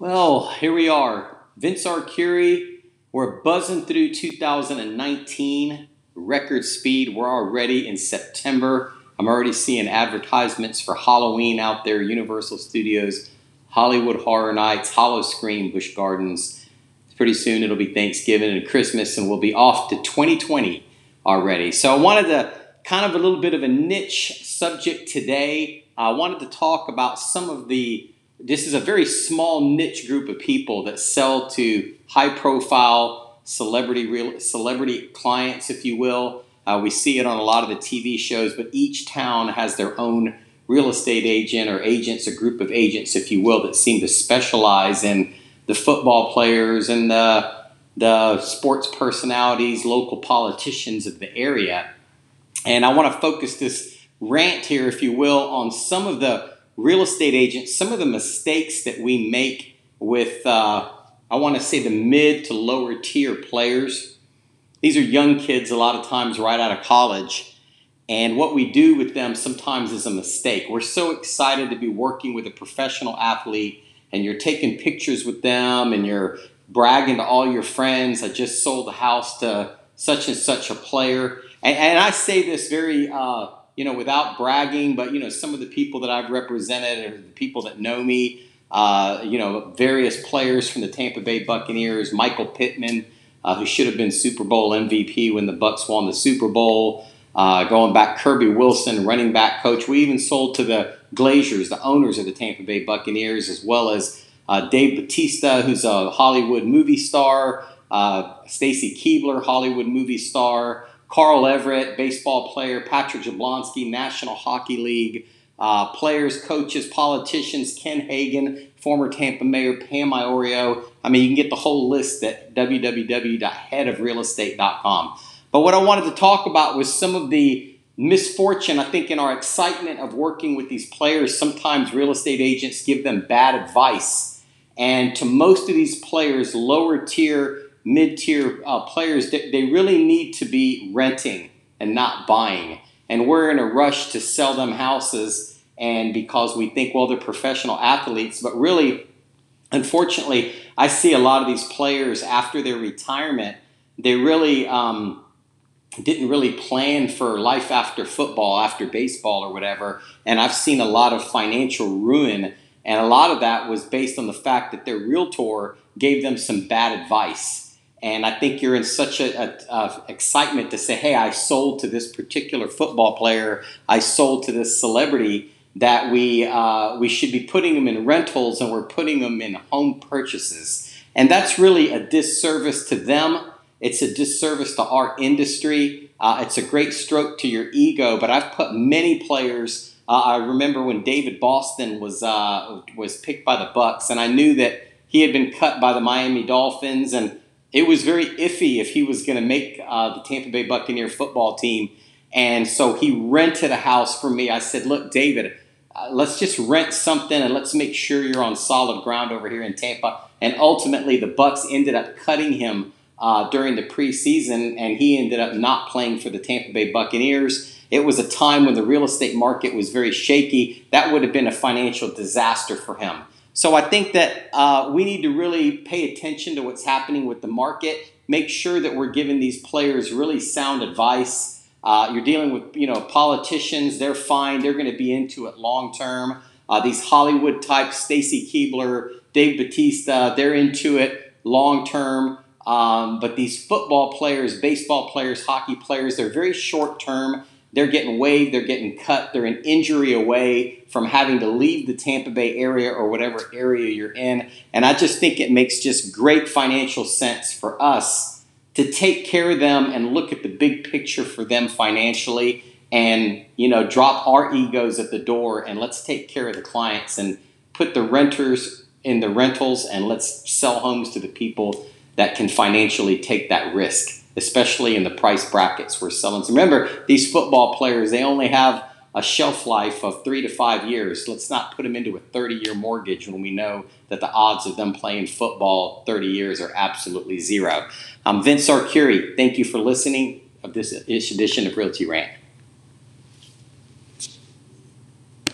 Well, here we are. Vince Arcuri. We're buzzing through 2019 record speed. We're already in September. I'm already seeing advertisements for Halloween out there, Universal Studios, Hollywood Horror Nights, Howl-O-Scream, Busch Gardens. Pretty soon it'll be Thanksgiving and Christmas, and we'll be off to 2020 already. So I wanted to kind of a little bit of a niche subject today. I wanted to talk about some of the this is a very small niche group of people that sell to high profile celebrity real celebrity clients if you will. Uh, we see it on a lot of the tv shows but each town has their own real estate agent or agents a group of agents if you will that seem to specialize in the football players and the the sports personalities local politicians of the area. And i want to focus this rant here if you will on some of the real estate agents, some of the mistakes that we make with, uh, I want to say, the mid to lower tier players. These are young kids, a lot of times right out of college. And what we do with them sometimes is a mistake. We're so excited to be working with a professional athlete, and you're taking pictures with them, and you're bragging to all your friends. I just sold a house to such and such a player. And, and I say this very uh, you know, without bragging, but you know, some of the people that I've represented or the people that know me, uh, you know, various players from the Tampa Bay Buccaneers, Michael Pittman, uh, who should have been Super Bowl MVP when the Bucs won the Super Bowl. Uh, going back, Kirby Wilson, running back coach. We even sold to the Glazers, the owners of the Tampa Bay Buccaneers, as well as uh, Dave Batista, who's a Hollywood movie star, uh, Stacy Keibler, Hollywood movie star, Carl Everett, baseball player, Patrick Jablonski, National Hockey League, uh, players, coaches, politicians, Ken Hagan, former Tampa Mayor Pam Iorio. I mean, you can get the whole list at www.headofrealestate.com. But what I wanted to talk about was some of the misfortune, I think, in our excitement of working with these players, sometimes real estate agents give them bad advice. And to most of these players, lower tier mid-tier uh, players they, they really need to be renting and not buying. And we're in a rush to sell them houses and because we think well they're professional athletes but really unfortunately i see a lot of these players after their retirement they really um, didn't really plan for life after football after baseball or whatever. And i've seen a lot of financial ruin and a lot of that was based on the fact that their realtor gave them some bad advice and I think you're in such a, a, a, excitement to say, hey, I sold to this particular football player, I sold to this celebrity, that we, uh, we should be putting them in rentals and we're putting them in home purchases. And that's really a disservice to them. It's a disservice to our industry. Uh, it's a great stroke to your ego, but I've put many players. Uh, I remember when David Boston was uh, was picked by the Bucs, and I knew that he had been cut by the Miami Dolphins, and it was very iffy if he was going to make uh, the Tampa Bay Buccaneer football team. And so he rented a house for me. I said, Look, David, uh, let's just rent something and let's make sure you're on solid ground over here in Tampa. And ultimately, the Bucs ended up cutting him uh, during the preseason, and he ended up not playing for the Tampa Bay Buccaneers. It was a time when the real estate market was very shaky. That would have been a financial disaster for him. So I think that uh, we need to really pay attention to what's happening with the market. Make sure that we're giving these players really sound advice. Uh, you're dealing with you know politicians; they're fine. They're going to be into it long term. Uh, these Hollywood types, Stacy Keibler, Dave Batista, they're into it long term. Um, but these football players, baseball players, hockey players, they're very short term. They're getting waived, they're getting cut, they're an injury away from having to leave the Tampa Bay area or whatever area you're in. And I just think it makes just great financial sense for us to take care of them and look at the big picture for them financially and you know drop our egos at the door and let's take care of the clients and put the renters in the rentals and let's sell homes to the people that can financially take that risk especially in the price brackets we're selling. So remember, these football players, they only have a shelf life of three to five years. Let's not put them into a 30 year mortgage when we know that the odds of them playing football 30 years are absolutely zero. I'm Vince Arcuri. Thank you for listening of this edition of Realty Rant.